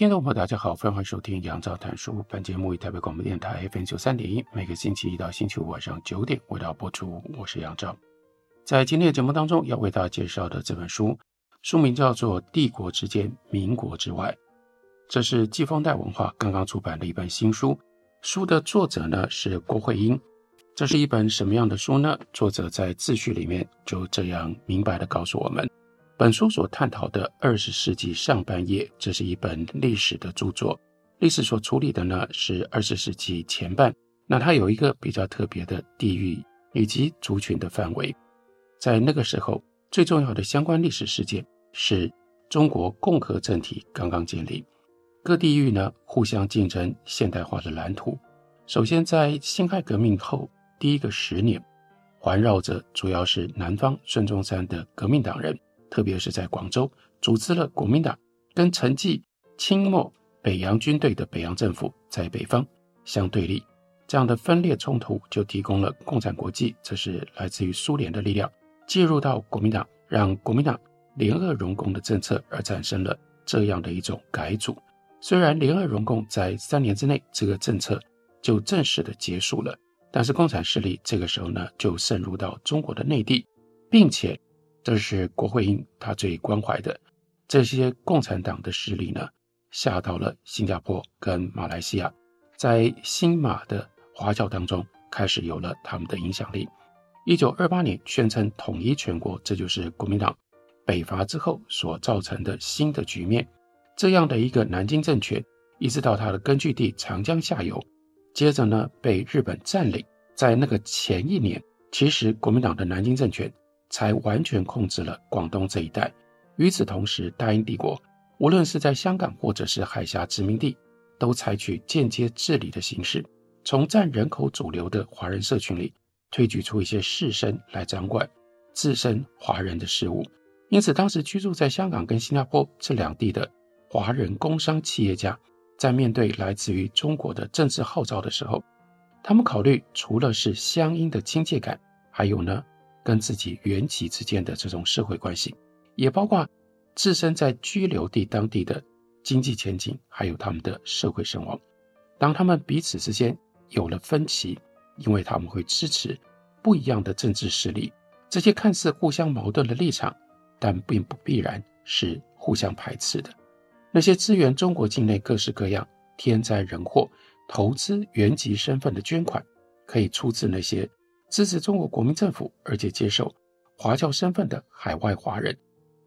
听众朋友，大家好，欢迎收听杨照谈书。本节目以台北广播电台 FM 九三点一，每个星期一到星期五晚上九点为大家播出。我是杨照。在今天的节目当中，要为大家介绍的这本书，书名叫做《帝国之间，民国之外》。这是季风带文化刚刚出版的一本新书。书的作者呢是郭惠英。这是一本什么样的书呢？作者在自序里面就这样明白的告诉我们。本书所探讨的二十世纪上半叶，这是一本历史的著作。历史所处理的呢是二十世纪前半。那它有一个比较特别的地域以及族群的范围。在那个时候，最重要的相关历史事件是中国共和政体刚刚建立，各地域呢互相竞争现代化的蓝图。首先，在辛亥革命后第一个十年，环绕着主要是南方孙中山的革命党人。特别是在广州组织了国民党，跟承继清末北洋军队的北洋政府在北方相对立，这样的分裂冲突就提供了共产国际，这是来自于苏联的力量介入到国民党，让国民党联俄容共的政策而产生了这样的一种改组。虽然联俄容共在三年之内这个政策就正式的结束了，但是共产势力这个时候呢就渗入到中国的内地，并且。这是郭惠英他最关怀的这些共产党的势力呢，下到了新加坡跟马来西亚，在新马的华侨当中开始有了他们的影响力。一九二八年宣称统一全国，这就是国民党北伐之后所造成的新的局面。这样的一个南京政权，一直到它的根据地长江下游，接着呢被日本占领。在那个前一年，其实国民党的南京政权。才完全控制了广东这一带。与此同时，大英帝国无论是在香港或者是海峡殖民地，都采取间接治理的形式，从占人口主流的华人社群里推举出一些士绅来掌管自身华人的事务。因此，当时居住在香港跟新加坡这两地的华人工商企业家，在面对来自于中国的政治号召的时候，他们考虑除了是相应的亲切感，还有呢，跟自己原籍之间的这种社会关系，也包括自身在居留地当地的经济前景，还有他们的社会声望。当他们彼此之间有了分歧，因为他们会支持不一样的政治势力，这些看似互相矛盾的立场，但并不必然是互相排斥的。那些支援中国境内各式各样天灾人祸、投资原籍身份的捐款，可以出自那些。支持中国国民政府，而且接受华侨身份的海外华人，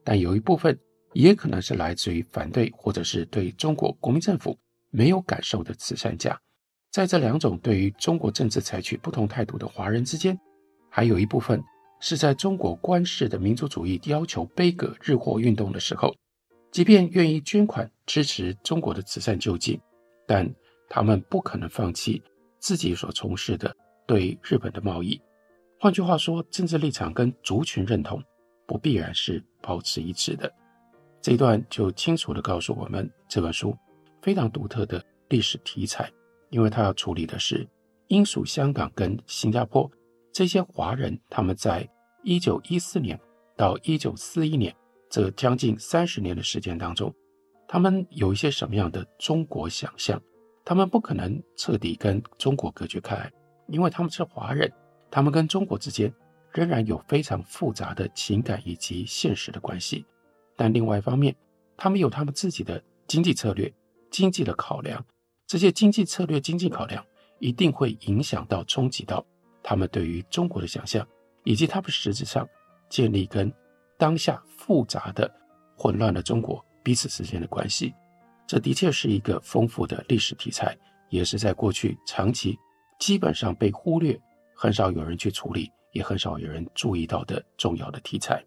但有一部分也可能是来自于反对或者是对中国国民政府没有感受的慈善家。在这两种对于中国政治采取不同态度的华人之间，还有一部分是在中国官式的民族主义要求杯葛日货运动的时候，即便愿意捐款支持中国的慈善救济，但他们不可能放弃自己所从事的。对日本的贸易，换句话说，政治立场跟族群认同不必然是保持一致的。这一段就清楚地告诉我们，这本书非常独特的历史题材，因为它要处理的是英属香港跟新加坡这些华人，他们在一九一四年到一九四一年这将近三十年的时间当中，他们有一些什么样的中国想象？他们不可能彻底跟中国隔绝开来。因为他们是华人，他们跟中国之间仍然有非常复杂的情感以及现实的关系。但另外一方面，他们有他们自己的经济策略、经济的考量。这些经济策略、经济考量一定会影响到、冲击到他们对于中国的想象，以及他们实质上建立跟当下复杂的、混乱的中国彼此之间的关系。这的确是一个丰富的历史题材，也是在过去长期。基本上被忽略，很少有人去处理，也很少有人注意到的重要的题材。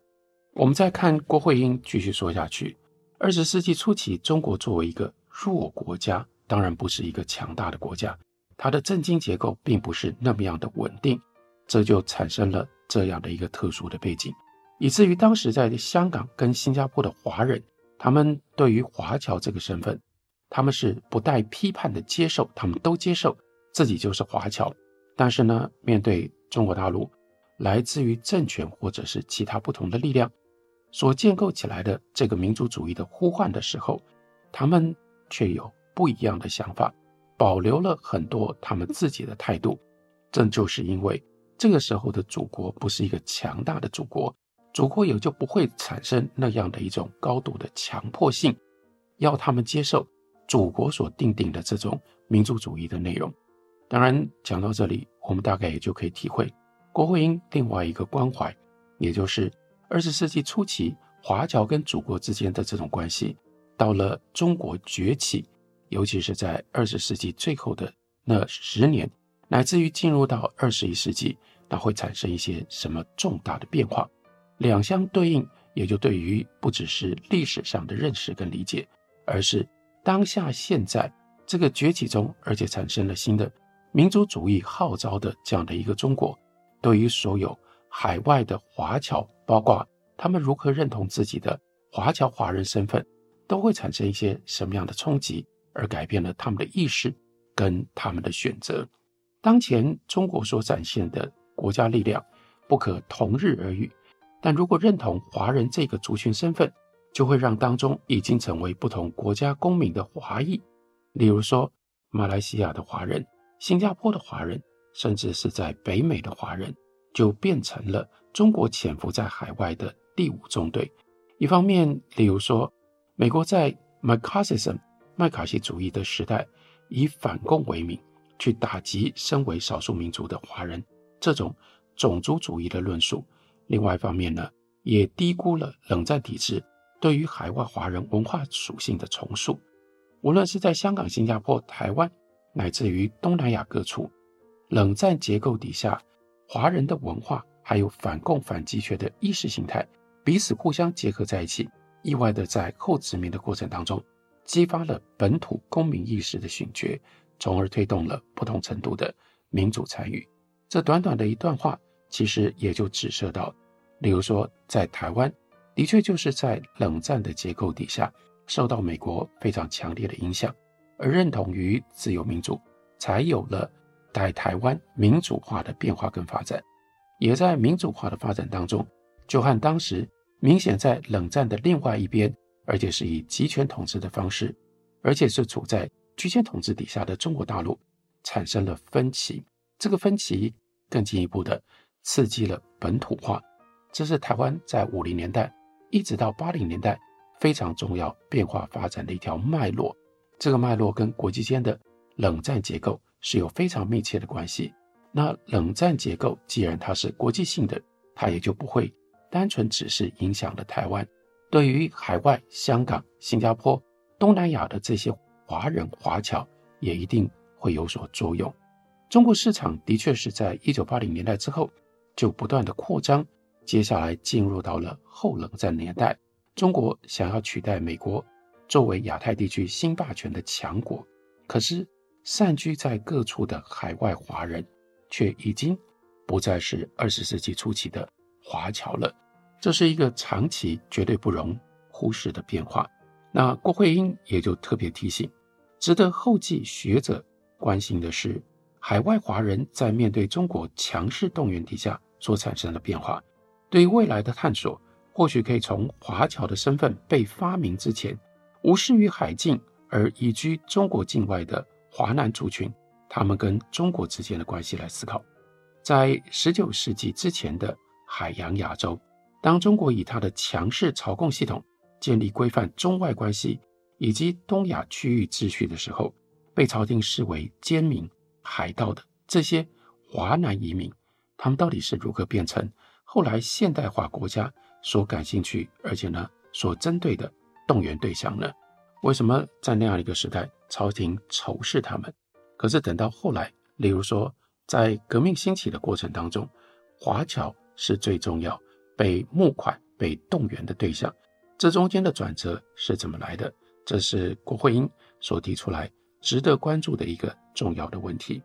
我们再看郭慧英继续说下去。二十世纪初期，中国作为一个弱国家，当然不是一个强大的国家，它的政经结构并不是那么样的稳定，这就产生了这样的一个特殊的背景，以至于当时在香港跟新加坡的华人，他们对于华侨这个身份，他们是不带批判的接受，他们都接受自己就是华侨。但是呢，面对中国大陆来自于政权或者是其他不同的力量。所建构起来的这个民族主义的呼唤的时候，他们却有不一样的想法，保留了很多他们自己的态度。正就是因为这个时候的祖国不是一个强大的祖国，祖国也就不会产生那样的一种高度的强迫性，要他们接受祖国所定定的这种民族主义的内容。当然，讲到这里，我们大概也就可以体会郭慧英另外一个关怀，也就是。二十世纪初期，华侨跟祖国之间的这种关系，到了中国崛起，尤其是在二十世纪最后的那十年，乃至于进入到二十一世纪，那会产生一些什么重大的变化？两相对应，也就对于不只是历史上的认识跟理解，而是当下现在这个崛起中，而且产生了新的民族主义号召的这样的一个中国，对于所有。海外的华侨，包括他们如何认同自己的华侨华人身份，都会产生一些什么样的冲击，而改变了他们的意识跟他们的选择。当前中国所展现的国家力量不可同日而语，但如果认同华人这个族群身份，就会让当中已经成为不同国家公民的华裔，例如说马来西亚的华人、新加坡的华人，甚至是在北美的华人。就变成了中国潜伏在海外的第五纵队。一方面，例如说，美国在 McCarthyism 麦卡锡主义的时代，以反共为名去打击身为少数民族的华人这种种族主义的论述；另外一方面呢，也低估了冷战体制对于海外华人文化属性的重塑。无论是在香港、新加坡、台湾，乃至于东南亚各处，冷战结构底下。华人的文化还有反共反极权的意识形态，彼此互相结合在一起，意外的在后殖民的过程当中，激发了本土公民意识的醒觉，从而推动了不同程度的民主参与。这短短的一段话，其实也就指涉到，例如说，在台湾，的确就是在冷战的结构底下，受到美国非常强烈的影响，而认同于自由民主，才有了。在台湾民主化的变化跟发展，也在民主化的发展当中，就和当时明显在冷战的另外一边，而且是以集权统治的方式，而且是处在居权统治底下的中国大陆产生了分歧。这个分歧更进一步的刺激了本土化，这是台湾在五零年代一直到八零年代非常重要变化发展的一条脉络。这个脉络跟国际间的冷战结构。是有非常密切的关系。那冷战结构既然它是国际性的，它也就不会单纯只是影响了台湾。对于海外、香港、新加坡、东南亚的这些华人华侨，也一定会有所作用。中国市场的确是在一九八零年代之后就不断的扩张，接下来进入到了后冷战年代，中国想要取代美国作为亚太地区新霸权的强国，可是。散居在各处的海外华人，却已经不再是二十世纪初期的华侨了。这是一个长期绝对不容忽视的变化。那郭慧英也就特别提醒，值得后继学者关心的是，海外华人在面对中国强势动员底下所产生的变化。对于未来的探索，或许可以从华侨的身份被发明之前，无视于海境而移居中国境外的。华南族群，他们跟中国之间的关系来思考，在十九世纪之前的海洋亚洲，当中国以它的强势朝贡系统建立规范中外关系以及东亚区域秩序的时候，被朝廷视为奸民、海盗的这些华南移民，他们到底是如何变成后来现代化国家所感兴趣，而且呢，所针对的动员对象呢？为什么在那样一个时代，朝廷仇视他们？可是等到后来，例如说，在革命兴起的过程当中，华侨是最重要被募款被动员的对象。这中间的转折是怎么来的？这是郭慧英所提出来值得关注的一个重要的问题。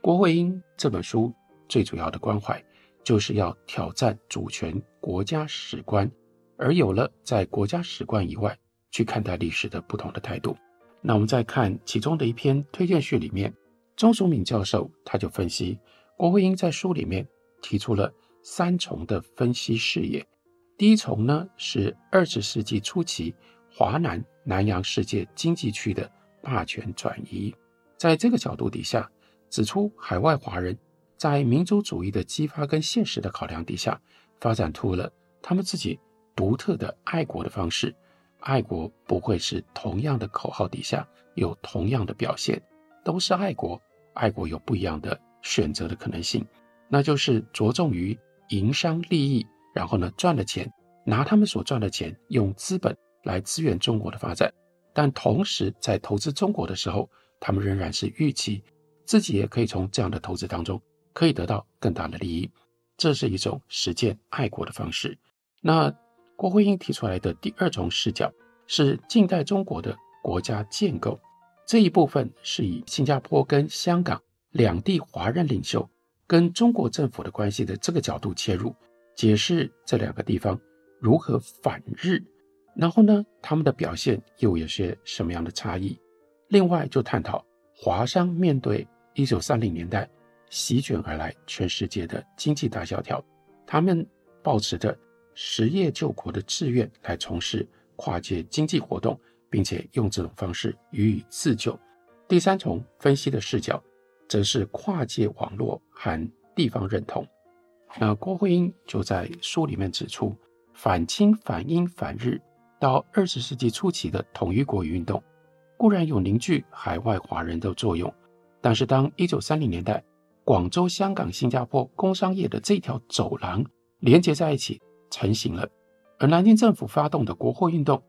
郭慧英这本书最主要的关怀，就是要挑战主权国家史观，而有了在国家史观以外去看待历史的不同的态度。那我们再看其中的一篇推荐序里面，钟淑敏教授他就分析郭慧英在书里面提出了三重的分析视野。第一重呢，是二十世纪初期华南南洋世界经济区的霸权转移，在这个角度底下，指出海外华人在民族主义的激发跟现实的考量底下，发展出了他们自己独特的爱国的方式。爱国不会是同样的口号底下有同样的表现，都是爱国，爱国有不一样的选择的可能性，那就是着重于营商利益。然后呢，赚了钱，拿他们所赚的钱用资本来支援中国的发展，但同时在投资中国的时候，他们仍然是预期自己也可以从这样的投资当中可以得到更大的利益，这是一种实践爱国的方式。那郭慧英提出来的第二种视角是近代中国的国家建构，这一部分是以新加坡跟香港两地华人领袖跟中国政府的关系的这个角度切入。解释这两个地方如何反日，然后呢，他们的表现又有些什么样的差异？另外，就探讨华商面对一九三零年代席卷而来全世界的经济大萧条，他们抱持着实业救国的志愿来从事跨界经济活动，并且用这种方式予以自救。第三重分析的视角，则是跨界网络和地方认同。那郭慧英就在书里面指出，反清、反英、反日到二十世纪初期的统一国语运动，固然有凝聚海外华人的作用，但是当一九三零年代广州、香港、新加坡工商业的这条走廊连接在一起成型了，而南京政府发动的国货运动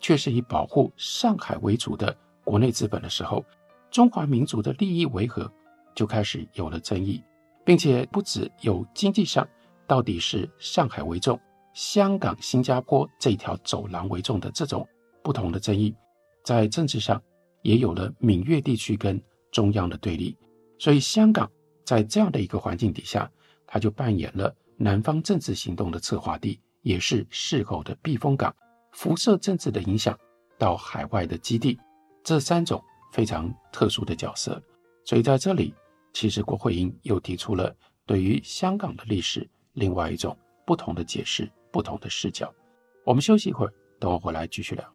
却是以保护上海为主的国内资本的时候，中华民族的利益为何就开始有了争议。并且不只有经济上，到底是上海为重、香港、新加坡这条走廊为重的这种不同的争议，在政治上也有了闽粤地区跟中央的对立。所以，香港在这样的一个环境底下，它就扮演了南方政治行动的策划地，也是事后的避风港，辐射政治的影响到海外的基地，这三种非常特殊的角色。所以，在这里。其实郭慧英又提出了对于香港的历史另外一种不同的解释、不同的视角。我们休息一会儿，等我回来继续聊。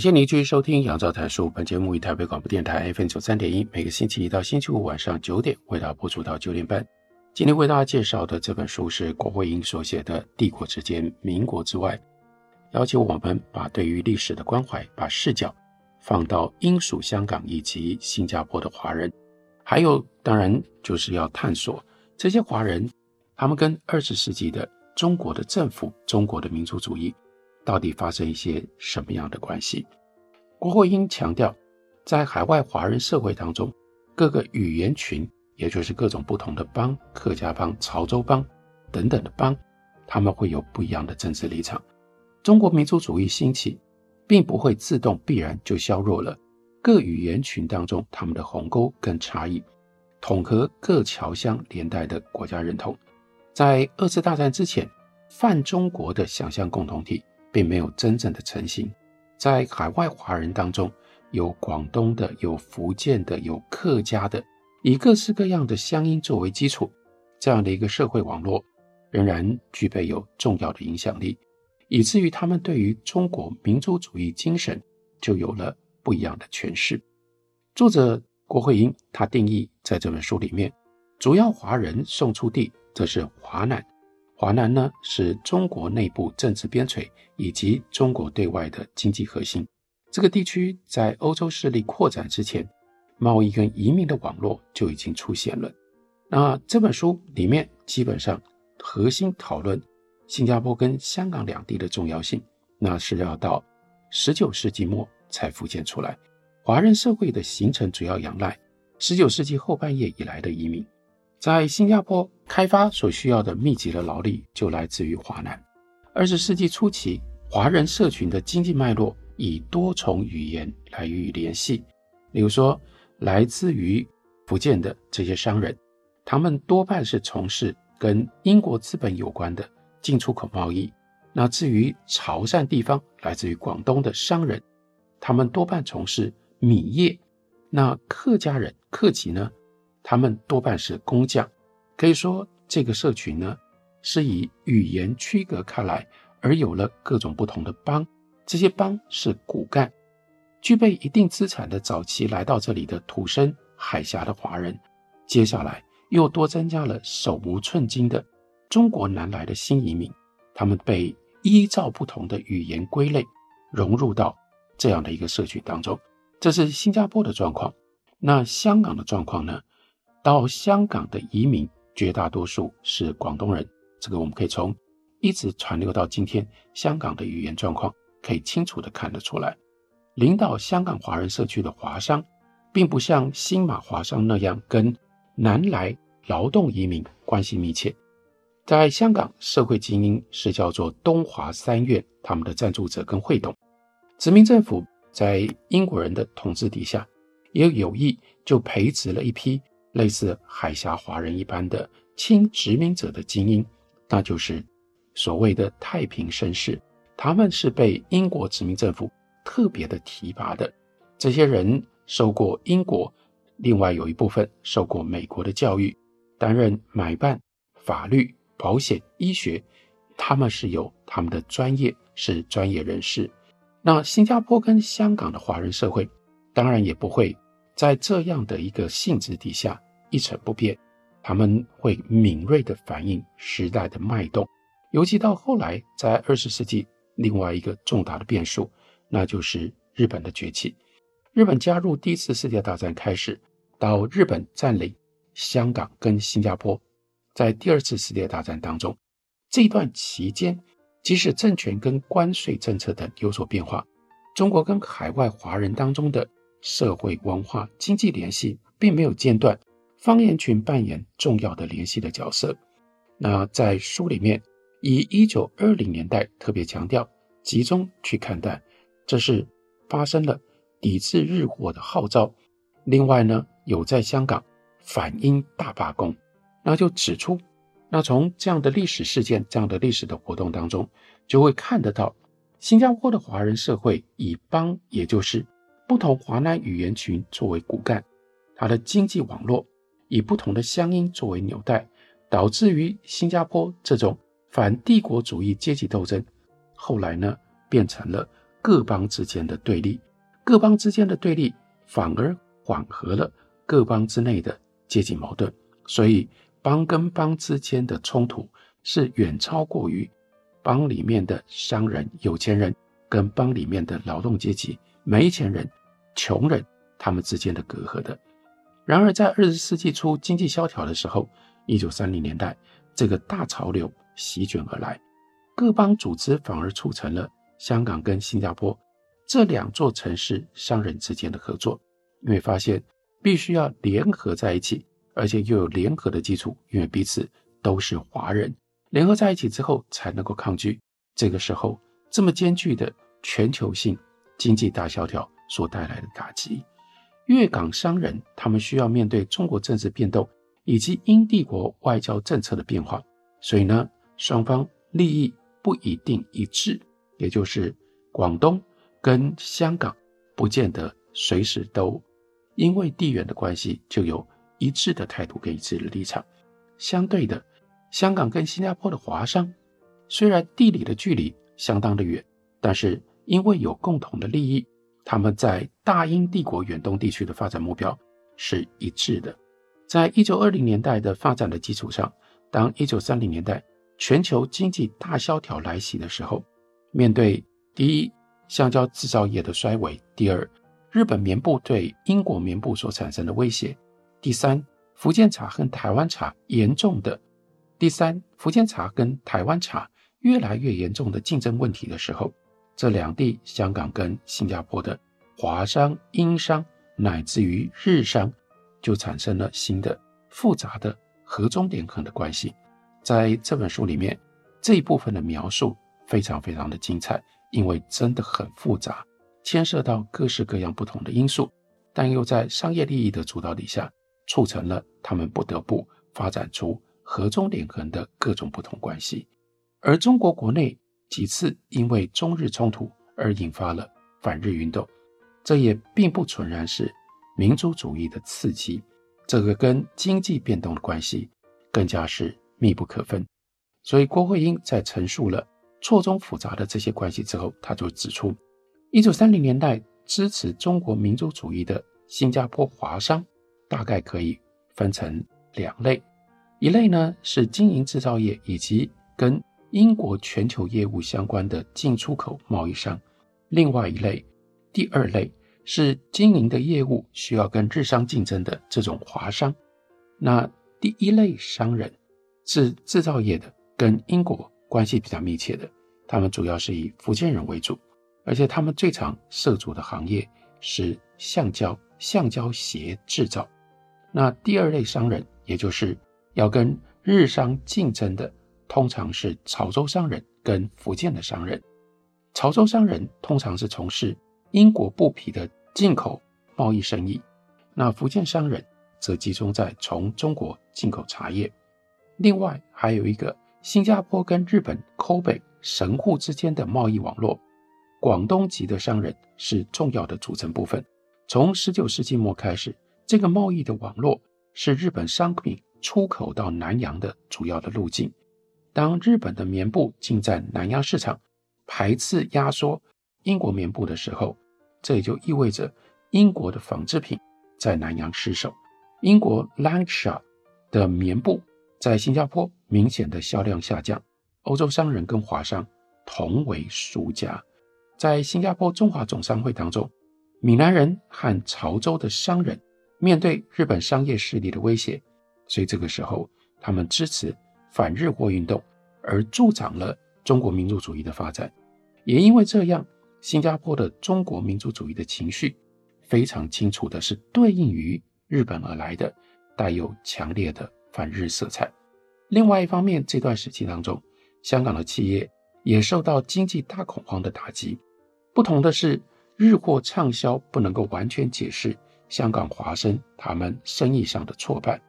谢您继续收听《杨照谈书》。本节目以台北广播电台 FM 九三点一，每个星期一到星期五晚上九点为大家播出到九点半。今天为大家介绍的这本书是郭慧英所写的《帝国之间，民国之外》，要求我们把对于历史的关怀，把视角放到英属香港以及新加坡的华人，还有当然就是要探索这些华人，他们跟二十世纪的中国的政府、中国的民族主义。到底发生一些什么样的关系？郭慧英强调，在海外华人社会当中，各个语言群，也就是各种不同的帮，客家帮、潮州帮等等的帮，他们会有不一样的政治立场。中国民族主义兴起，并不会自动必然就削弱了各语言群当中他们的鸿沟跟差异，统合各侨乡连带的国家认同。在二次大战之前，泛中国的想象共同体。并没有真正的成型，在海外华人当中，有广东的，有福建的，有客家的，以各式各样的乡音作为基础，这样的一个社会网络，仍然具备有重要的影响力，以至于他们对于中国民族主义精神就有了不一样的诠释。作者郭慧英他定义在这本书里面，主要华人送出地则是华南。华南呢是中国内部政治边陲以及中国对外的经济核心。这个地区在欧洲势力扩展之前，贸易跟移民的网络就已经出现了。那这本书里面基本上。核心讨论新加坡跟香港两地的重要性，那是要到十九世纪末才浮现出来。华人社会的形成主要仰赖十九世纪后半叶以来的移民，在新加坡开发所需要的密集的劳力就来自于华南。二十世纪初期，华人社群的经济脉络以多重语言来予以联系，例如说来自于福建的这些商人，他们多半是从事。跟英国资本有关的进出口贸易，那至于潮汕地方来自于广东的商人，他们多半从事米业。那客家人客籍呢，他们多半是工匠。可以说，这个社群呢是以语言区隔开来，而有了各种不同的帮。这些帮是骨干，具备一定资产的早期来到这里的土生海峡的华人，接下来。又多增加了手无寸金的中国南来的新移民，他们被依照不同的语言归类，融入到这样的一个社群当中。这是新加坡的状况。那香港的状况呢？到香港的移民绝大多数是广东人，这个我们可以从一直传流到今天香港的语言状况可以清楚地看得出来。领导香港华人社区的华商，并不像新马华商那样跟南来劳动移民关系密切，在香港社会精英是叫做东华三院，他们的赞助者跟会董，殖民政府在英国人的统治底下，也有意就培植了一批类似海峡华人一般的亲殖民者的精英，那就是所谓的太平绅士，他们是被英国殖民政府特别的提拔的，这些人受过英国。另外有一部分受过美国的教育，担任买办、法律、保险、医学，他们是有他们的专业，是专业人士。那新加坡跟香港的华人社会，当然也不会在这样的一个性质底下一成不变，他们会敏锐地反映时代的脉动。尤其到后来，在二十世纪，另外一个重大的变数，那就是日本的崛起。日本加入第一次世界大战开始。到日本占领香港跟新加坡，在第二次世界大战当中，这段期间，即使政权跟关税政策等有所变化，中国跟海外华人当中的社会文化经济联系并没有间断，方言群扮演重要的联系的角色。那在书里面，以一九二零年代特别强调，集中去看待，这是发生了抵制日货的号召。另外呢，有在香港反英大罢工，那就指出，那从这样的历史事件、这样的历史的活动当中，就会看得到，新加坡的华人社会以帮，也就是不同华南语言群作为骨干，它的经济网络以不同的乡音作为纽带，导致于新加坡这种反帝国主义阶级斗争，后来呢变成了各邦之间的对立，各邦之间的对立反而缓和了。各邦之内的阶级矛盾，所以邦跟邦之间的冲突是远超过于邦里面的商人、有钱人跟邦里面的劳动阶级、没钱人、穷人他们之间的隔阂的。然而，在二十世纪初经济萧条的时候，一九三零年代，这个大潮流席卷而来，各邦组织反而促成了香港跟新加坡这两座城市商人之间的合作，因为发现。必须要联合在一起，而且又有联合的基础，因为彼此都是华人，联合在一起之后才能够抗拒这个时候这么艰巨的全球性经济大萧条所带来的打击。粤港商人他们需要面对中国政治变动以及英帝国外交政策的变化，所以呢，双方利益不一定一致，也就是广东跟香港不见得随时都。因为地缘的关系，就有一致的态度跟一致的立场。相对的，香港跟新加坡的华商，虽然地理的距离相当的远，但是因为有共同的利益，他们在大英帝国远东地区的发展目标是一致的。在一九二零年代的发展的基础上，当一九三零年代全球经济大萧条来袭的时候，面对第一，橡胶制造业的衰微；第二，日本棉布对英国棉布所产生的威胁；第三，福建茶和台湾茶严重的；第三，福建茶跟台湾茶越来越严重的竞争问题的时候，这两地香港跟新加坡的华商、英商乃至于日商，就产生了新的复杂的合中连横的关系。在这本书里面，这一部分的描述非常非常的精彩。因为真的很复杂，牵涉到各式各样不同的因素，但又在商业利益的主导底下，促成了他们不得不发展出合中连横的各种不同关系。而中国国内几次因为中日冲突而引发了反日运动，这也并不纯然是民族主义的刺激，这个跟经济变动的关系更加是密不可分。所以郭慧英在陈述了。错综复杂的这些关系之后，他就指出，一九三零年代支持中国民族主义的新加坡华商大概可以分成两类，一类呢是经营制造业以及跟英国全球业务相关的进出口贸易商，另外一类，第二类是经营的业务需要跟日商竞争的这种华商。那第一类商人是制造业的，跟英国。关系比较密切的，他们主要是以福建人为主，而且他们最常涉足的行业是橡胶、橡胶鞋制造。那第二类商人，也就是要跟日商竞争的，通常是潮州商人跟福建的商人。潮州商人通常是从事英国布匹的进口贸易生意，那福建商人则集中在从中国进口茶叶。另外还有一个。新加坡跟日本 Kobe 神户之间的贸易网络，广东籍的商人是重要的组成部分。从十九世纪末开始，这个贸易的网络是日本商品出口到南洋的主要的路径。当日本的棉布进占南洋市场，排斥压缩英国棉布的时候，这也就意味着英国的纺织品在南洋失守。英国 Lancashire 的棉布在新加坡。明显的销量下降，欧洲商人跟华商同为输家。在新加坡中华总商会当中，闽南人和潮州的商人面对日本商业势力的威胁，所以这个时候他们支持反日货运动，而助长了中国民族主义的发展。也因为这样，新加坡的中国民族主义的情绪非常清楚的是对应于日本而来的，带有强烈的反日色彩。另外一方面，这段时期当中，香港的企业也受到经济大恐慌的打击。不同的是，日货畅销不能够完全解释香港华生他们生意上的挫败。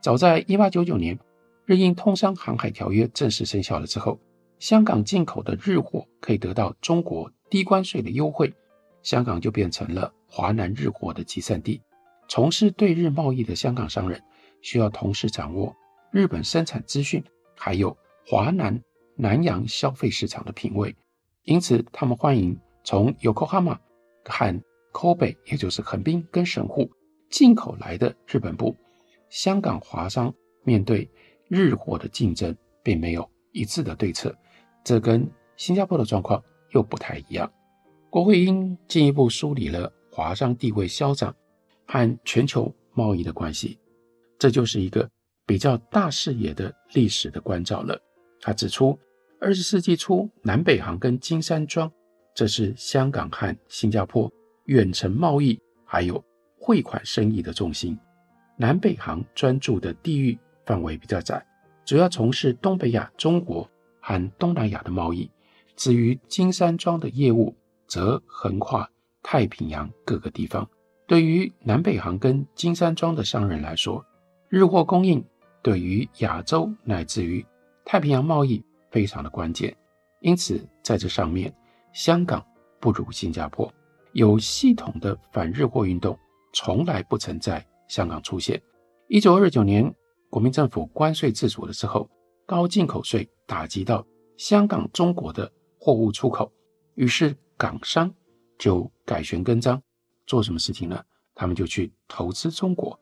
早在一八九九年，日英通商航海条约正式生效了之后，香港进口的日货可以得到中国低关税的优惠，香港就变成了华南日货的集散地。从事对日贸易的香港商人需要同时掌握。日本生产资讯，还有华南、南洋消费市场的品味，因此他们欢迎从 Yokohama 和 Kobe，也就是横滨跟神户进口来的日本布。香港华商面对日货的竞争，并没有一致的对策，这跟新加坡的状况又不太一样。郭慧英进一步梳理了华商地位消长和全球贸易的关系，这就是一个。比较大视野的历史的关照了。他指出，二十世纪初，南北行跟金山庄，这是香港和新加坡远程贸易还有汇款生意的重心。南北行专注的地域范围比较窄，主要从事东北亚、中国和东南亚的贸易。至于金山庄的业务，则横跨太平洋各个地方。对于南北行跟金山庄的商人来说，日货供应。对于亚洲乃至于太平洋贸易非常的关键，因此在这上面，香港不如新加坡。有系统的反日货运动从来不曾在香港出现。一九二九年国民政府关税自主的时候，高进口税打击到香港中国的货物出口，于是港商就改弦更张，做什么事情呢？他们就去投资中国，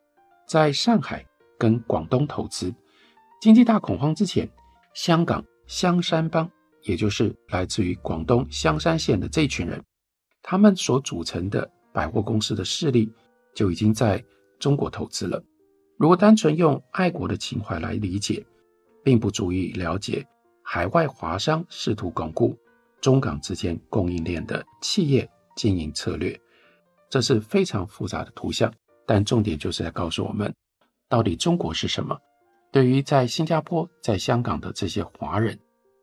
在上海跟广东投资。经济大恐慌之前，香港香山帮，也就是来自于广东香山县的这群人，他们所组成的百货公司的势力就已经在中国投资了。如果单纯用爱国的情怀来理解，并不足以了解海外华商试图巩固中港之间供应链的企业经营策略。这是非常复杂的图像，但重点就是在告诉我们，到底中国是什么。对于在新加坡、在香港的这些华人，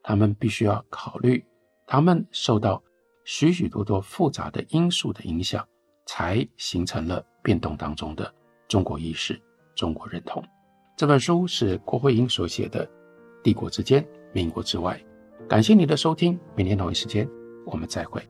他们必须要考虑，他们受到许许多多复杂的因素的影响，才形成了变动当中的中国意识、中国认同。这本书是郭慧英所写的《帝国之间，民国之外》。感谢你的收听，明天同一时间我们再会。